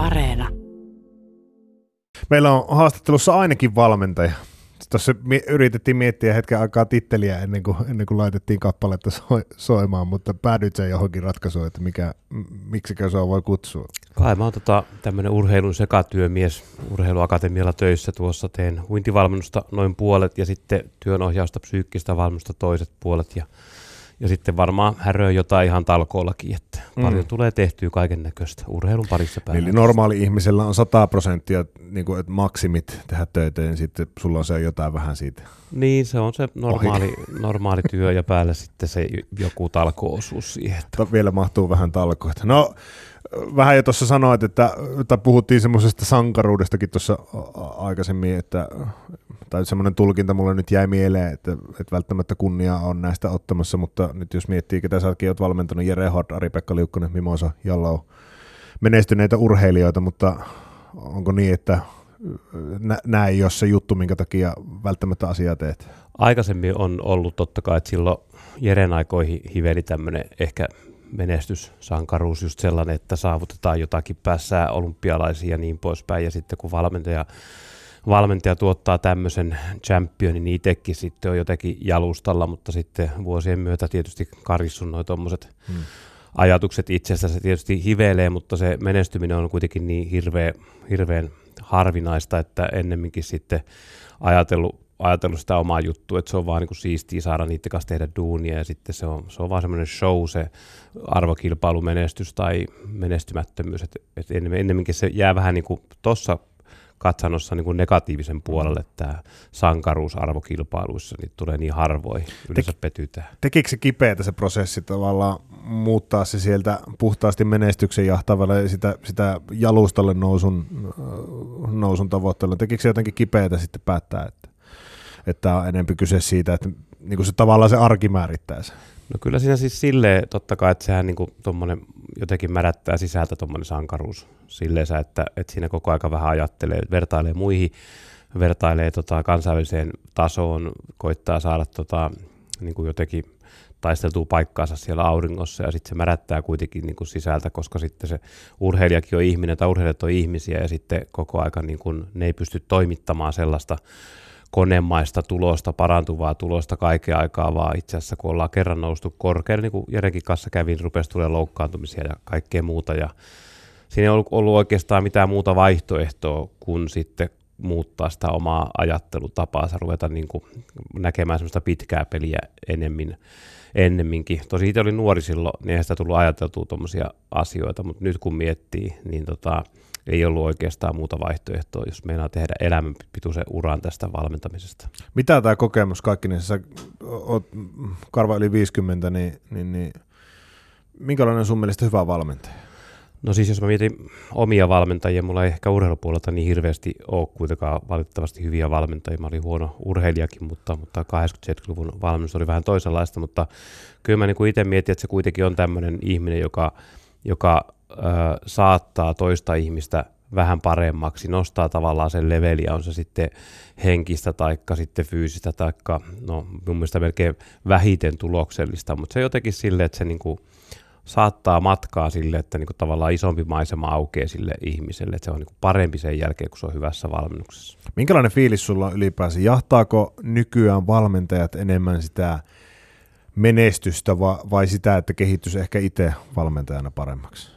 Areena. Meillä on haastattelussa ainakin valmentaja. Tuossa yritettiin miettiä hetken aikaa titteliä ennen kuin, ennen kuin laitettiin kappaletta so, soimaan, mutta päädyit sen johonkin ratkaisuun, että mikä, miksikö se voi kutsua? Kai mä oon tota, tämmöinen urheilun sekatyömies urheiluakatemialla töissä. Tuossa teen uintivalmennusta noin puolet ja sitten työnohjausta, psyykkistä valmennusta toiset puolet. Ja ja sitten varmaan häröö jotain ihan talkoollakin, että mm. paljon tulee tehtyä kaiken näköistä urheilun parissa päivänä. Eli normaali ihmisellä on 100 prosenttia niin kuin, että maksimit tehdä töitä, ja sitten sulla on se jotain vähän siitä. Niin, se on se normaali, normaali työ ja päälle sitten se joku talko-osuus siihen. Että... Vielä mahtuu vähän talkoita. No, vähän jo tuossa sanoit, että, että puhuttiin semmoisesta sankaruudestakin tuossa aikaisemmin, että tai semmoinen tulkinta mulle nyt jäi mieleen, että, että välttämättä kunnia on näistä ottamassa, mutta nyt jos miettii, ketä säkin oot valmentanut, Jere Hort, Ari-Pekka Liukkonen, Mimosa, Jallo, menestyneitä urheilijoita, mutta onko niin, että nämä ei ole se juttu, minkä takia välttämättä asiaa teet? Aikaisemmin on ollut totta kai, että silloin Jeren aikoihin hiveli tämmöinen ehkä menestyssankaruus just sellainen, että saavutetaan jotakin, päässään olympialaisia ja niin poispäin, ja sitten kun valmentaja valmentaja tuottaa tämmöisen championin, niin itsekin sitten on jotenkin jalustalla, mutta sitten vuosien myötä tietysti karissun noin tuommoiset hmm. ajatukset itsestänsä se tietysti hivelee, mutta se menestyminen on kuitenkin niin hirveä, hirveän harvinaista, että ennemminkin sitten ajatellut, ajatellut sitä omaa juttua, että se on vaan niin kuin siistiä saada niiden kanssa tehdä duunia ja sitten se on, se on vaan semmoinen show, se arvokilpailumenestys tai menestymättömyys, että, että ennemminkin se jää vähän niin kuin tuossa katsannossa niin kuin negatiivisen puolelle tämä sankaruus arvokilpailuissa, niin tulee niin harvoin, yleensä Tek, petytään. Tekikö se kipeätä se prosessi tavallaan muuttaa se sieltä puhtaasti menestyksen jahtavalle sitä, sitä jalustalle nousun, nousun tavoitteella? Tekikö se jotenkin kipeätä sitten päättää, että, että on enempi kyse siitä, että niin kuin se tavallaan se arki määrittää se? No kyllä siinä siis silleen, totta kai, että sehän niin kuin jotenkin märättää sisältä tuommoinen sankaruus silleensä, että, että siinä koko aika vähän ajattelee, vertailee muihin, vertailee tota kansainväliseen tasoon, koittaa saada tota, niin kuin jotenkin taisteltua paikkaansa siellä auringossa ja sitten se märättää kuitenkin niin kuin sisältä, koska sitten se urheilijakin on ihminen tai urheilijat on ihmisiä ja sitten koko aika niin kuin, ne ei pysty toimittamaan sellaista konemaista tulosta, parantuvaa tulosta kaiken aikaa, vaan itse asiassa kun ollaan kerran noustu korkealle, niin kuin Jerenkin kanssa kävin, rupesi tulemaan loukkaantumisia ja kaikkea muuta. Ja siinä ei ollut, ollut oikeastaan mitään muuta vaihtoehtoa kuin sitten muuttaa sitä omaa ajattelutapaansa, ruveta niin kuin näkemään sellaista pitkää peliä enemmän, ennemminkin. Tosi itse oli nuori silloin, niin eihän sitä tullut ajateltua tuommoisia asioita, mutta nyt kun miettii, niin tota, ei ollut oikeastaan muuta vaihtoehtoa, jos meinaa tehdä elämänpituisen uran tästä valmentamisesta. Mitä tämä kokemus kaikki, niin sä oot karva yli 50, niin, niin, niin minkälainen sun mielestä hyvä valmentaja? No siis jos mä mietin omia valmentajia, mulla ei ehkä urheilupuolelta niin hirveästi ole kuitenkaan valitettavasti hyviä valmentajia. Mä olin huono urheilijakin, mutta, mutta 80-luvun valmennus oli vähän toisenlaista, mutta kyllä mä niin itse mietin, että se kuitenkin on tämmöinen ihminen, joka, joka ö, saattaa toista ihmistä vähän paremmaksi, nostaa tavallaan sen leveliä, on se sitten henkistä tai sitten fyysistä tai no mun mielestä melkein vähiten tuloksellista, mutta se jotenkin silleen, että se niinku saattaa matkaa sille, että niinku tavallaan isompi maisema aukeaa sille ihmiselle, että se on niinku parempi sen jälkeen, kun se on hyvässä valmennuksessa. Minkälainen fiilis sulla on ylipäänsä? Jahtaako nykyään valmentajat enemmän sitä menestystä vai sitä, että kehittyisi ehkä itse valmentajana paremmaksi?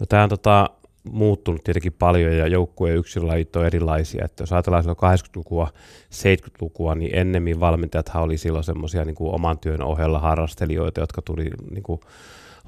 No tämä on tota, muuttunut tietenkin paljon ja joukkueen yksilölajit on erilaisia. Että jos ajatellaan silloin 80-lukua, 70-lukua, niin ennemmin valmentajathan oli silloin semmoisia niin oman työn ohella harrastelijoita, jotka tuli niin kuin,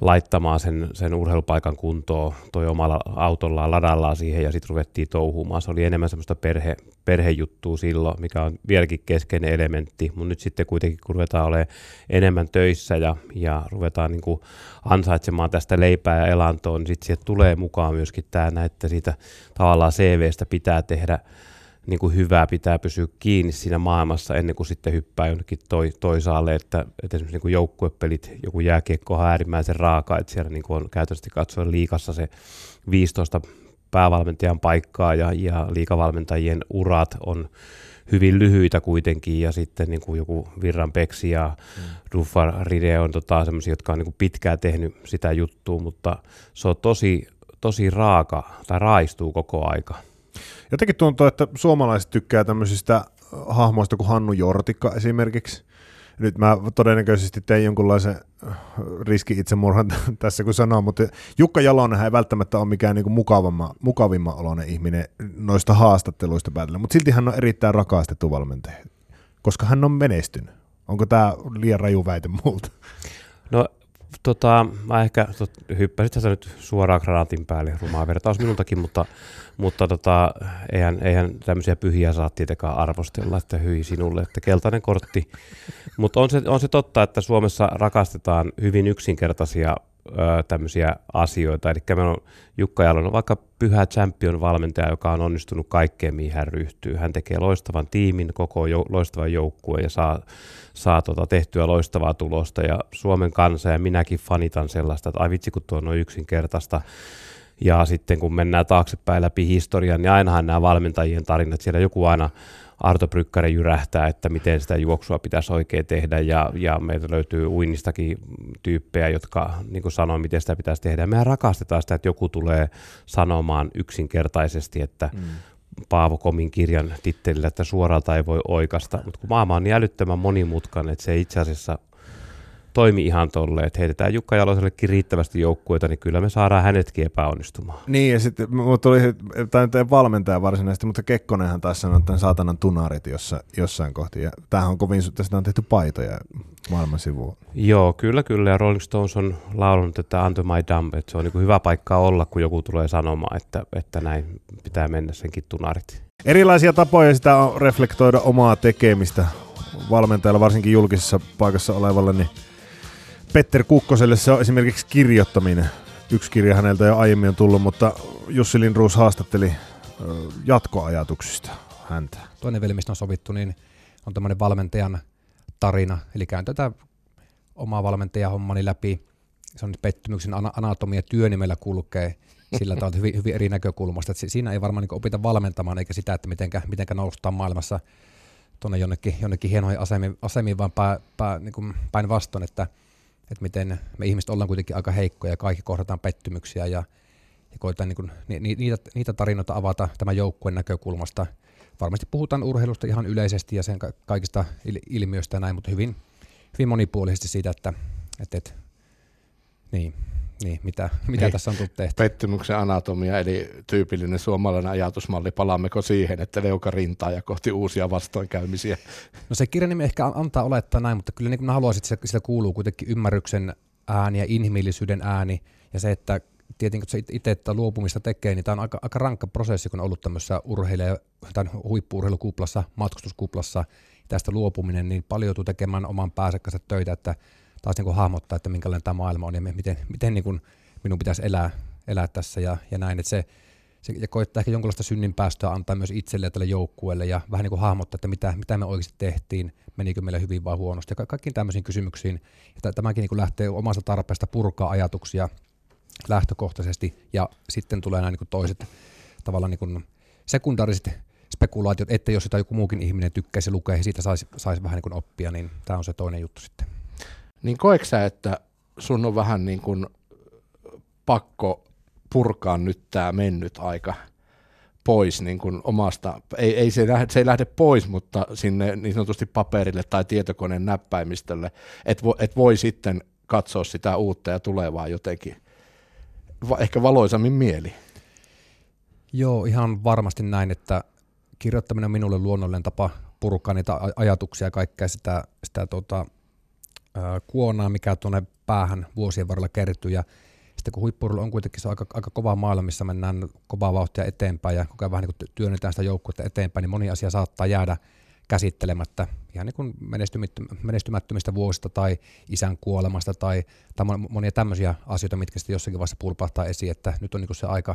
laittamaan sen, sen urheilupaikan kuntoon, toi omalla autollaan, ladallaan siihen ja sitten ruvettiin touhumaan. Se oli enemmän semmoista perhe, perhejuttua silloin, mikä on vieläkin keskeinen elementti, mutta nyt sitten kuitenkin kun ruvetaan olemaan enemmän töissä ja, ja ruvetaan niin ansaitsemaan tästä leipää ja elantoa, niin sitten tulee mukaan myöskin tämä, että siitä tavallaan CVstä pitää tehdä niin kuin hyvää pitää pysyä kiinni siinä maailmassa ennen kuin sitten hyppää jonnekin toi, toisaalle, että, että esimerkiksi niin kuin joukkuepelit, joku jääkiekko on äärimmäisen raaka, että siellä niin kuin on käytännössä katsoen liikassa se 15 päävalmentajan paikkaa ja, ja liikavalmentajien urat on hyvin lyhyitä kuitenkin ja sitten niin kuin joku Virran Peksi ja mm. Ruffar Ride on tota, sellaisia, jotka on niin kuin pitkään tehnyt sitä juttua, mutta se on tosi tosi raaka tai raistuu koko aika. Jotenkin tuntuu, että suomalaiset tykkää tämmöisistä hahmoista kuin Hannu Jortikka esimerkiksi. Nyt mä todennäköisesti tein jonkunlaisen riski-itsemurhan tässä kun sanoo, mutta Jukka Jalonen ei välttämättä ole mikään niin mukavamma, mukavimman oloinen ihminen noista haastatteluista päätellä, mutta silti hän on erittäin rakastettu valmentaja, koska hän on menestynyt. Onko tämä liian raju väite multa? No tota, mä ehkä tot, hyppäsit tässä nyt suoraan granaatin päälle, rumaa vertaus minultakin, mutta, mutta tota, eihän, eihän tämmöisiä pyhiä saa tietenkään arvostella, että hyi sinulle, että keltainen kortti. mutta on se, on se totta, että Suomessa rakastetaan hyvin yksinkertaisia tämmöisiä asioita. Eli meillä on Jukka Jalonen vaikka pyhä champion-valmentaja, joka on onnistunut kaikkeen, mihin hän ryhtyy. Hän tekee loistavan tiimin, koko jo, loistavan joukkueen ja saa, saa tota, tehtyä loistavaa tulosta. Ja Suomen kansa ja minäkin fanitan sellaista, että ai vitsi kun tuo on noin yksinkertaista. Ja sitten kun mennään taaksepäin läpi historian, niin ainahan nämä valmentajien tarinat, siellä joku aina Arto Brykkäri jyrähtää, että miten sitä juoksua pitäisi oikein tehdä ja, ja meiltä löytyy uinnistakin tyyppejä, jotka niin sanoo, miten sitä pitäisi tehdä. Me rakastetaan sitä, että joku tulee sanomaan yksinkertaisesti, että mm. Paavo Komin kirjan tittelillä, että suoralta ei voi oikasta, mutta kun maailma on niin älyttömän monimutkainen, että se itse asiassa toimi ihan tolleen, että heitetään Jukka Jalosellekin riittävästi joukkueita, niin kyllä me saadaan hänetkin epäonnistumaan. Niin, ja sitten tuli, tämä nyt ei valmentaja varsinaisesti, mutta Kekkonenhan taas sanoi tämän saatanan tunarit jossa, jossain kohti, ja tämähän on kovin, tästä on tehty paitoja maailman sivuun. Joo, kyllä, kyllä, ja Rolling Stones on laulanut, että Under My Dump, että se on niin hyvä paikka olla, kun joku tulee sanomaan, että, että näin pitää mennä senkin tunarit. Erilaisia tapoja sitä on reflektoida omaa tekemistä valmentajalla, varsinkin julkisessa paikassa olevalle, niin Petter Kukkoselle se on esimerkiksi kirjoittaminen. Yksi kirja häneltä jo aiemmin on tullut, mutta Jussi Lindruus haastatteli jatkoajatuksista häntä. Toinen veli, mistä on sovittu, niin on tämmöinen valmentajan tarina, eli käyn tätä omaa valmentajahommani läpi. Se on pettymyksen anatomia työnimellä kulkee sillä tavalla hyvin, hyvin eri näkökulmasta. Että siinä ei varmaan niin opita valmentamaan eikä sitä, että mitenkä, mitenkä noustaan maailmassa tuonne jonnekin, jonnekin hienoihin asemiin, asemiin vaan pää, pää, niin päinvastoin, että – että miten me ihmiset ollaan kuitenkin aika heikkoja ja kaikki kohdataan pettymyksiä ja, ja koetaan niin kuin, ni, ni, niitä, niitä tarinoita avata tämän joukkueen näkökulmasta. Varmasti puhutaan urheilusta ihan yleisesti ja sen kaikista ilmiöistä ja näin, mutta hyvin, hyvin monipuolisesti siitä, että, että, että niin, niin, mitä, mitä niin, tässä on tullut tehty? Pettymyksen anatomia, eli tyypillinen suomalainen ajatusmalli. Palaammeko siihen, että leuka rintaa ja kohti uusia vastoinkäymisiä? No se kirjanimi ehkä antaa olettaa näin, mutta kyllä niin mä haluaisin, että sillä kuuluu kuitenkin ymmärryksen ääni ja inhimillisyyden ääni. Ja se, että tietenkin kun se itse että luopumista tekee, niin tämä on aika, aika rankka prosessi, kun on ollut tämmöisessä urheilija, tämän huippuurheilukuplassa, matkustuskuplassa, tästä luopuminen, niin paljon joutuu tekemään oman päänsä töitä, että taas niin kuin hahmottaa, että minkälainen tämä maailma on ja miten, miten niin kuin minun pitäisi elää, elää tässä ja, ja näin. Että se, se, ja koittaa ehkä jonkinlaista synnin päästöä antaa myös itselle ja tälle joukkueelle ja vähän niin kuin hahmottaa, että mitä, mitä me oikeasti tehtiin, menikö meillä hyvin vai huonosti ja ka- kaikkiin tämmöisiin kysymyksiin. Ja tämäkin niin kuin lähtee omasta tarpeesta purkaa ajatuksia lähtökohtaisesti ja sitten tulee nämä niin kuin toiset tavallaan niin kuin sekundaariset spekulaatiot, että jos sitä joku muukin ihminen tykkäisi lukea ja siitä saisi, saisi vähän niin kuin oppia, niin tämä on se toinen juttu sitten. Niin koeksä, että sun on vähän niin kuin pakko purkaa nyt tämä mennyt aika pois niin kuin omasta, ei, ei se, lähde, se ei lähde pois, mutta sinne niin sanotusti paperille tai tietokoneen näppäimistölle, että vo, et voi sitten katsoa sitä uutta ja tulevaa jotenkin va, ehkä valoisammin mieli. Joo, ihan varmasti näin, että kirjoittaminen on minulle luonnollinen tapa purkaa niitä ajatuksia ja kaikkea sitä, sitä tota, kuonaa, mikä tuonne päähän vuosien varrella kertyy. Ja sitten kun huippuurheilu on kuitenkin se aika, aika kova maailma, missä mennään kovaa vauhtia eteenpäin ja koko ajan vähän niin työnnetään sitä joukkuetta eteenpäin, niin moni asia saattaa jäädä käsittelemättä. Ihan niin kuin menestymättömistä vuosista tai isän kuolemasta tai, tai monia tämmöisiä asioita, mitkä sitten jossakin vaiheessa pulpahtaa esiin, että nyt on niin kuin se aika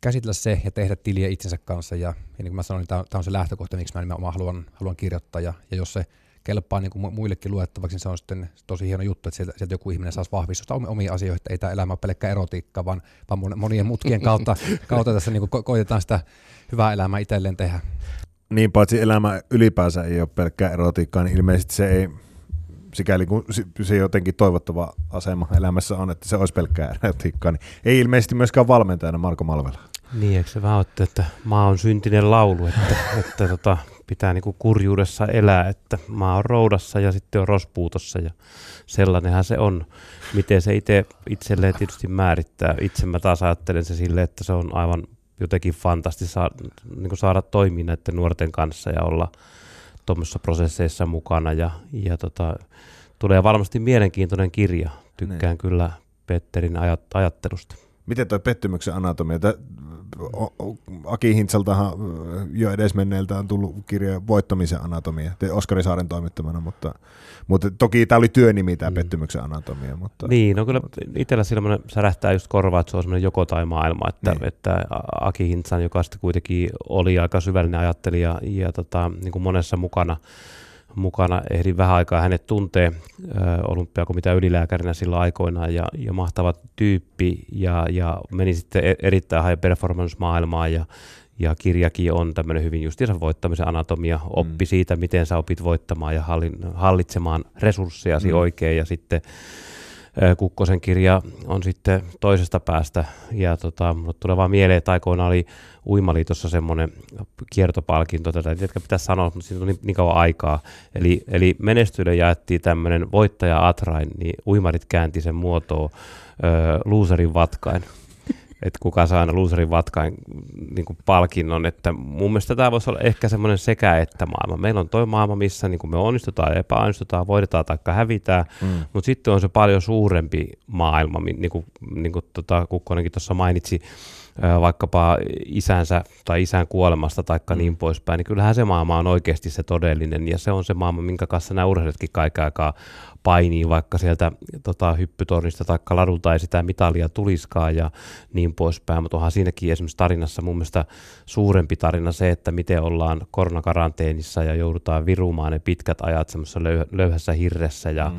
käsitellä se ja tehdä tiliä itsensä kanssa. Ja, ja niin kuin mä sanoin, niin tämä on se lähtökohta, miksi mä nimenomaan haluan, haluan kirjoittaa. Ja, ja jos se kelpaa niin kuin muillekin luettavaksi, niin se on sitten tosi hieno juttu, että sieltä, sieltä joku ihminen saisi vahvistusta omiin asioihin, että ei tämä elämä ole pelkkä erotiikka, vaan, vaan monien mutkien kautta, kautta tässä niin kuin ko- koitetaan sitä hyvää elämää itselleen tehdä. Niin, paitsi elämä ylipäänsä ei ole pelkkää erotiikkaa, niin ilmeisesti se ei sikäli kun se jotenkin toivottava asema elämässä on, että se olisi pelkkää erotiikkaa, niin ei ilmeisesti myöskään valmentajana Marko Malvela. Niin, eikö se vaan ole, että maa on syntinen laulu, että, että tota, pitää niinku kurjuudessa elää, että maa on roudassa ja sitten on rospuutossa ja sellainenhan se on. Miten se itse itselleen tietysti määrittää. Itse mä taas ajattelen se sille, että se on aivan jotenkin fantastista saa, niin saada toimia näiden nuorten kanssa ja olla tuommoisissa prosesseissa mukana ja, ja tota, tulee varmasti mielenkiintoinen kirja. Tykkään niin. kyllä Petterin ajat, ajattelusta. Miten tuo pettymyksen anatomia? Aki Hintsaltahan jo edesmenneeltä on tullut kirja Voittamisen anatomia, Oskari Saaren toimittamana, mutta, mutta toki tämä oli työnimi tämä mm. pettymyksen anatomia. Mutta, niin, no kyllä itsellä semmoinen särähtää just korvaa, että se on semmoinen joko tai maailma, että, niin. että Aki Hintsan, joka sitten kuitenkin oli aika syvällinen ajattelija ja tota, niin kuin monessa mukana, mukana. Ehdin vähän aikaa hänet tuntee olympiakomitean ylilääkärinä silloin aikoinaan ja, ja mahtava tyyppi ja, ja meni sitten e-, erittäin high performance maailmaan ja, ja kirjakin on tämmöinen hyvin justiinsa voittamisen anatomia, oppi mm. siitä, miten sä opit voittamaan ja hallitsemaan resursseja mm. oikein ja sitten Kukkosen kirja on sitten toisesta päästä. Ja tota, mulle tulee vaan mieleen, että aikoina oli Uimaliitossa semmoinen kiertopalkinto, tätä tiedätkö pitäisi sanoa, mutta siitä on niin, kauan aikaa. Eli, eli menestyille jaettiin tämmöinen voittaja Atrain, niin uimarit käänti sen muotoon loserin vatkain että kuka saa aina loserin vatkain niin kuin palkinnon, että mun mielestä tämä voisi olla ehkä semmoinen sekä että maailma. Meillä on toi maailma, missä niin kuin me onnistutaan ja epäonnistutaan, voitetaan tai hävitään, mm. mutta sitten on se paljon suurempi maailma, niin kuin, niin kuin tota, Kukkonenkin tuossa mainitsi, vaikkapa isänsä tai isän kuolemasta tai mm. niin poispäin, niin kyllähän se maailma on oikeasti se todellinen ja se on se maailma, minkä kanssa nämä urheilijatkin kaiken aikaa painii, vaikka sieltä tota, hyppytornista tai ladulta ei sitä mitalia tuliskaan ja niin poispäin, mutta onhan siinäkin esimerkiksi tarinassa mun mielestä suurempi tarina se, että miten ollaan koronakaranteenissa ja joudutaan virumaan ne pitkät ajat semmoisessa löyhässä hirressä ja mm.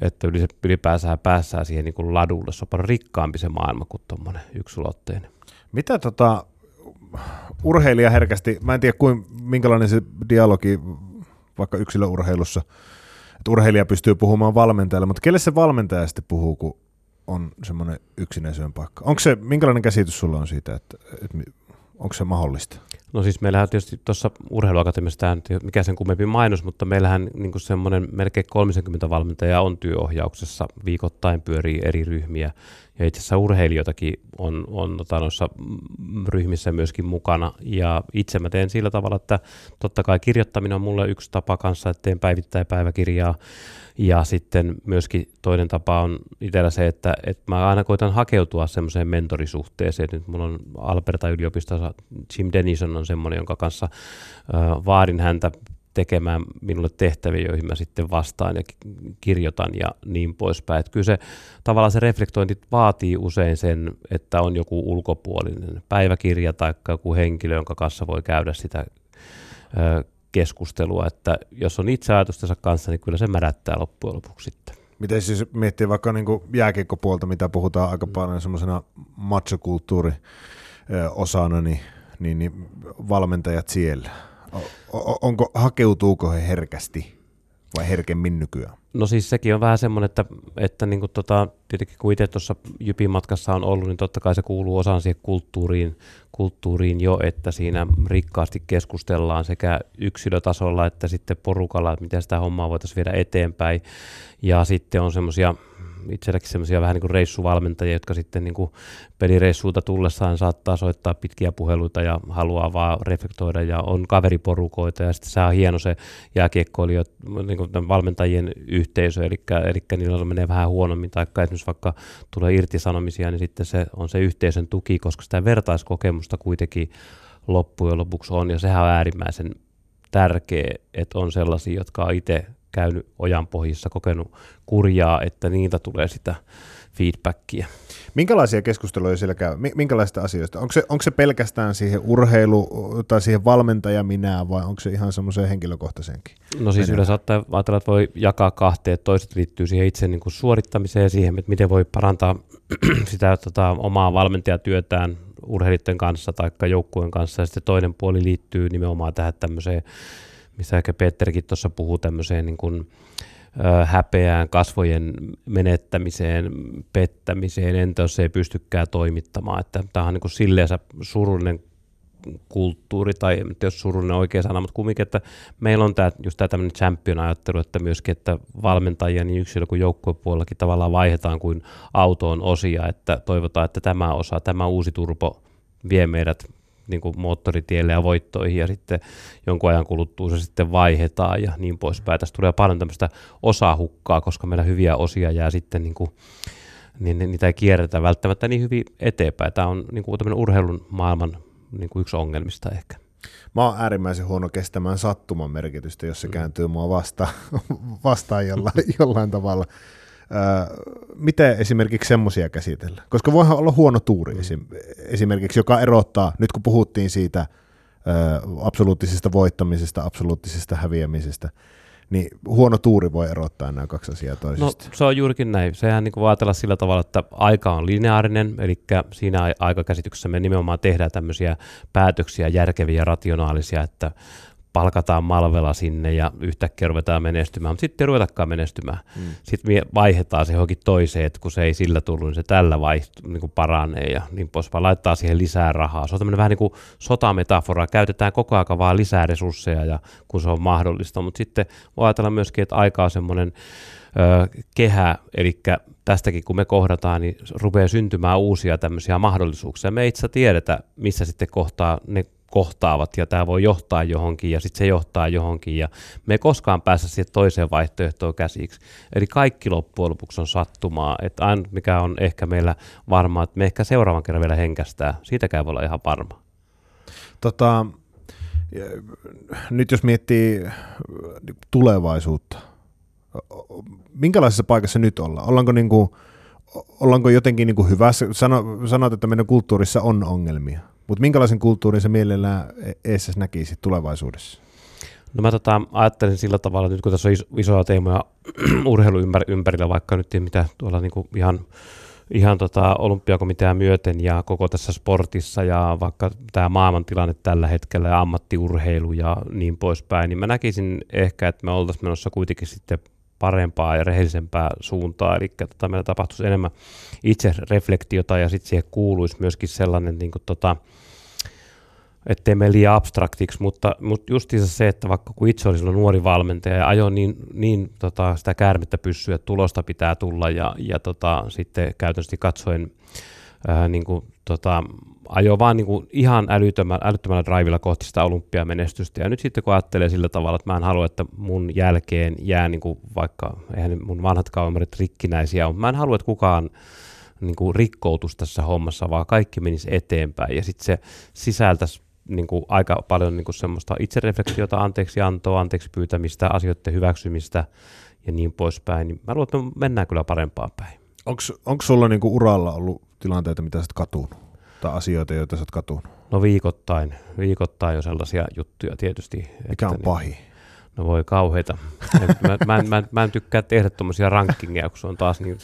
että ylipäänsä päässään siihen niin kuin ladulle. Se on paljon rikkaampi se maailma kuin tuommoinen yksulotteinen. Mitä tota, urheilija herkästi, mä en tiedä kuin, minkälainen se dialogi vaikka yksilöurheilussa, että urheilija pystyy puhumaan valmentajalle, mutta kelle se valmentaja sitten puhuu, kun on semmoinen yksinäisyyden paikka? Onko se, minkälainen käsitys sulla on siitä, että, että onko se mahdollista? No siis meillähän tietysti tuossa urheiluakatemiassa, tämä mikä sen kummempi mainos, mutta meillähän niin semmoinen melkein 30 valmentajaa on työohjauksessa, viikoittain pyörii eri ryhmiä, ja itse asiassa urheilijoitakin on, on tota, noissa ryhmissä myöskin mukana, ja itse mä teen sillä tavalla, että totta kai kirjoittaminen on mulle yksi tapa kanssa, että teen päivittäin päiväkirjaa, ja sitten myöskin toinen tapa on itsellä se, että, että mä aina koitan hakeutua semmoiseen mentorisuhteeseen. Nyt mulla on Alberta yliopistossa Jim Denison on semmoinen, jonka kanssa äh, vaadin häntä tekemään minulle tehtäviä, joihin mä sitten vastaan ja kirjoitan ja niin poispäin. Että kyllä se tavallaan se reflektointi vaatii usein sen, että on joku ulkopuolinen päiväkirja tai joku henkilö, jonka kanssa voi käydä sitä keskustelua, että jos on itse ajatustensa kanssa, niin kyllä se märättää loppujen lopuksi sitten. Miten siis miettii vaikka niin jääkiekkopuolta, mitä puhutaan aika paljon semmoisena machokulttuuri osana, niin, niin, niin valmentajat siellä. Onko, hakeutuuko he herkästi vai herkemmin nykyään? No siis sekin on vähän semmoinen, että, että niin kuin tota, tietenkin kun itse tuossa Jypin matkassa on ollut, niin totta kai se kuuluu osaan siihen kulttuuriin, kulttuuriin jo, että siinä rikkaasti keskustellaan sekä yksilötasolla että sitten porukalla, että miten sitä hommaa voitaisiin viedä eteenpäin. Ja sitten on semmoisia itselläkin semmoisia vähän niin kuin reissuvalmentajia, jotka sitten niin kuin pelireissuilta tullessaan saattaa soittaa pitkiä puheluita ja haluaa vaan reflektoida ja on kaveriporukoita ja sitten se on hieno se jääkiekkoilijoiden niin kuin valmentajien yhteisö, eli, eli niillä menee vähän huonommin, tai esimerkiksi vaikka tulee irtisanomisia, niin sitten se on se yhteisön tuki, koska sitä vertaiskokemusta kuitenkin loppujen lopuksi on, ja sehän on äärimmäisen tärkeä, että on sellaisia, jotka on itse käynyt ojan pohjissa, kokenut kurjaa, että niitä tulee sitä feedbackia. Minkälaisia keskusteluja siellä käy? Minkälaista asioista? Onko se, onko se pelkästään siihen urheilu tai siihen valmentaja minä vai onko se ihan semmoiseen henkilökohtaisenkin? No siis yleensä saattaa ajatella, että voi jakaa kahteen, että toiset liittyy siihen itse niin kuin suorittamiseen ja siihen, että miten voi parantaa sitä tota, omaa valmentajatyötään urheilijoiden kanssa tai joukkueen kanssa ja sitten toinen puoli liittyy nimenomaan tähän tämmöiseen missä ehkä Petterikin tuossa puhuu tämmöiseen niin kuin, häpeään, kasvojen menettämiseen, pettämiseen, entä jos ei pystykään toimittamaan. Että tämä on niin silleen surullinen kulttuuri, tai jos surullinen oikea sana, mutta kumminkin, että meillä on tämä, just tämä tämmöinen champion-ajattelu, että myöskin, että valmentajia niin yksilö kuin joukkuepuolellakin tavallaan vaihdetaan kuin autoon osia, että toivotaan, että tämä osa, tämä uusi turbo vie meidät niin kuin moottoritielle ja voittoihin ja sitten jonkun ajan kuluttua se sitten vaihdetaan ja niin poispäin. Tästä tulee paljon tämmöistä osahukkaa, koska meillä hyviä osia jää sitten niin kuin, niin niitä ei kierretä välttämättä niin hyvin eteenpäin. Tämä on niin kuin urheilun maailman niin kuin yksi ongelmista ehkä. Mä oon äärimmäisen huono kestämään sattuman merkitystä, jos se mm. kääntyy mua vasta, vastaan jollain, jollain tavalla. Miten esimerkiksi semmoisia käsitellä? Koska voihan olla huono tuuri mm. esimerkiksi, joka erottaa, nyt kun puhuttiin siitä absoluuttisesta voittamisesta, absoluuttisesta häviämisestä, niin huono tuuri voi erottaa nämä kaksi asiaa toisista. No se on juurikin näin. Sehän niin kuin ajatella sillä tavalla, että aika on lineaarinen, eli siinä aikakäsityksessä me nimenomaan tehdään tämmöisiä päätöksiä järkeviä ja rationaalisia, että palkataan Malvela sinne ja yhtäkkiä ruvetaan menestymään, mutta sitten ei ruvetakaan menestymään. Mm. Sitten vaihdetaan se johonkin toiseen, että kun se ei sillä tullut, niin se tällä vaihtu, niin kuin paranee ja niin poispäin. Laittaa siihen lisää rahaa. Se on tämmöinen vähän niin kuin sotametafora. Käytetään koko ajan vaan lisää resursseja, ja, kun se on mahdollista. Mutta sitten voi ajatella myöskin, että aika on semmoinen ö, kehä, eli tästäkin kun me kohdataan, niin rupeaa syntymään uusia tämmöisiä mahdollisuuksia. Me ei itse tiedetä, missä sitten kohtaa ne kohtaavat ja tämä voi johtaa johonkin ja sitten se johtaa johonkin ja me ei koskaan päästä siihen toiseen vaihtoehtoon käsiksi. Eli kaikki loppujen lopuksi on sattumaa, että ainut mikä on ehkä meillä varma, että me ehkä seuraavan kerran vielä henkästää, siitäkään voi olla ihan varma. Tota, nyt jos miettii tulevaisuutta, minkälaisessa paikassa nyt ollaan? Ollaanko, niin kuin, ollaanko jotenkin niin kuin hyvässä? Sano, sanot, että meidän kulttuurissa on ongelmia. Mutta minkälaisen kulttuurin se mielellään ESS näkisi tulevaisuudessa? No mä tota, ajattelin sillä tavalla, että nyt kun tässä on isoja teemoja urheilu ympärillä, vaikka nyt ei mitä tuolla niinku ihan, ihan tota olympiakomitea myöten ja koko tässä sportissa ja vaikka tämä maailmantilanne tällä hetkellä ja ammattiurheilu ja niin poispäin, niin mä näkisin ehkä, että me oltaisiin menossa kuitenkin sitten parempaa ja rehellisempää suuntaa, eli tota, meillä tapahtuisi enemmän itse reflektiota ja sitten siihen kuuluisi myöskin sellainen niin kuin, tota, ettei mene liian abstraktiksi, mutta, mutta justiinsa se, että vaikka kun itse oli nuori valmentaja ja ajoin niin, niin tota, sitä käärmettä pyssyä, että tulosta pitää tulla ja, ja tota, sitten käytännössä katsoen ää, niin kuin, tota, ajoi vaan niin kuin ihan älyttömällä, älyttömällä drivilla kohti sitä olympiamenestystä. Ja nyt sitten kun ajattelee sillä tavalla, että mä en halua, että mun jälkeen jää niin kuin vaikka, eihän mun vanhat kaumarit rikkinäisiä mutta mä en halua, että kukaan niin kuin rikkoutus tässä hommassa, vaan kaikki menisi eteenpäin. Ja sitten se sisältäisi niin kuin aika paljon niin kuin semmoista itsereflektiota, anteeksi antoa, anteeksi pyytämistä, asioiden hyväksymistä ja niin poispäin. Niin mä luulen, että me mennään kyllä parempaan päin. Onko sulla niin kuin uralla ollut tilanteita, mitä sä oot katunut? Tai asioita, joita sä oot katunut? No viikoittain. Viikoittain jo sellaisia juttuja tietysti. Mikä on pahi? Niin, no voi kauheita. mä, mä, mä, mä en tykkää tehdä tuommoisia rankingeja, kun se on taas niin,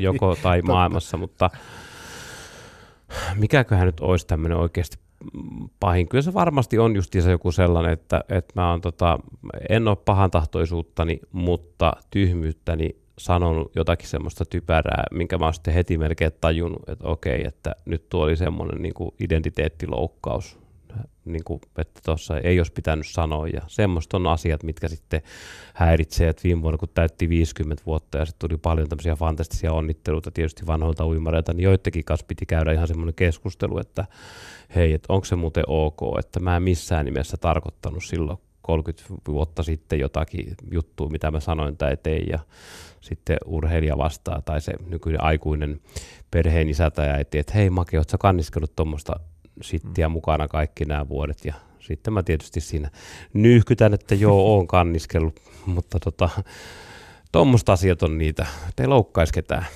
joko tai maailmassa, mutta mikäköhän nyt olisi tämmöinen oikeasti pahin. Kyllä se varmasti on justiinsa joku sellainen, että, että mä oon tota, en ole pahan tahtoisuuttani, mutta tyhmyyttäni sanonut jotakin semmoista typerää, minkä mä oon sitten heti melkein tajunnut, että okei, että nyt tuo oli semmoinen niin kuin identiteettiloukkaus, niin kuin, että tuossa ei olisi pitänyt sanoa. Ja semmoista on asiat, mitkä sitten häiritsee, että viime vuonna kun täytti 50 vuotta ja sitten tuli paljon tämmöisiä fantastisia onnitteluita tietysti vanhoilta uimareilta, niin joidenkin kanssa piti käydä ihan semmoinen keskustelu, että hei, että onko se muuten ok, että mä en missään nimessä tarkoittanut silloin 30 vuotta sitten jotakin juttua, mitä mä sanoin tai tein, ja sitten urheilija vastaa, tai se nykyinen aikuinen perheen isä tai äiti, että hei Make, ootko kanniskellut tuommoista sittiä mm. mukana kaikki nämä vuodet, ja sitten mä tietysti siinä nyyhkytän, että joo, oon kanniskellut, mutta tota, tuommoista asiat on niitä, ei loukkaisi ketään.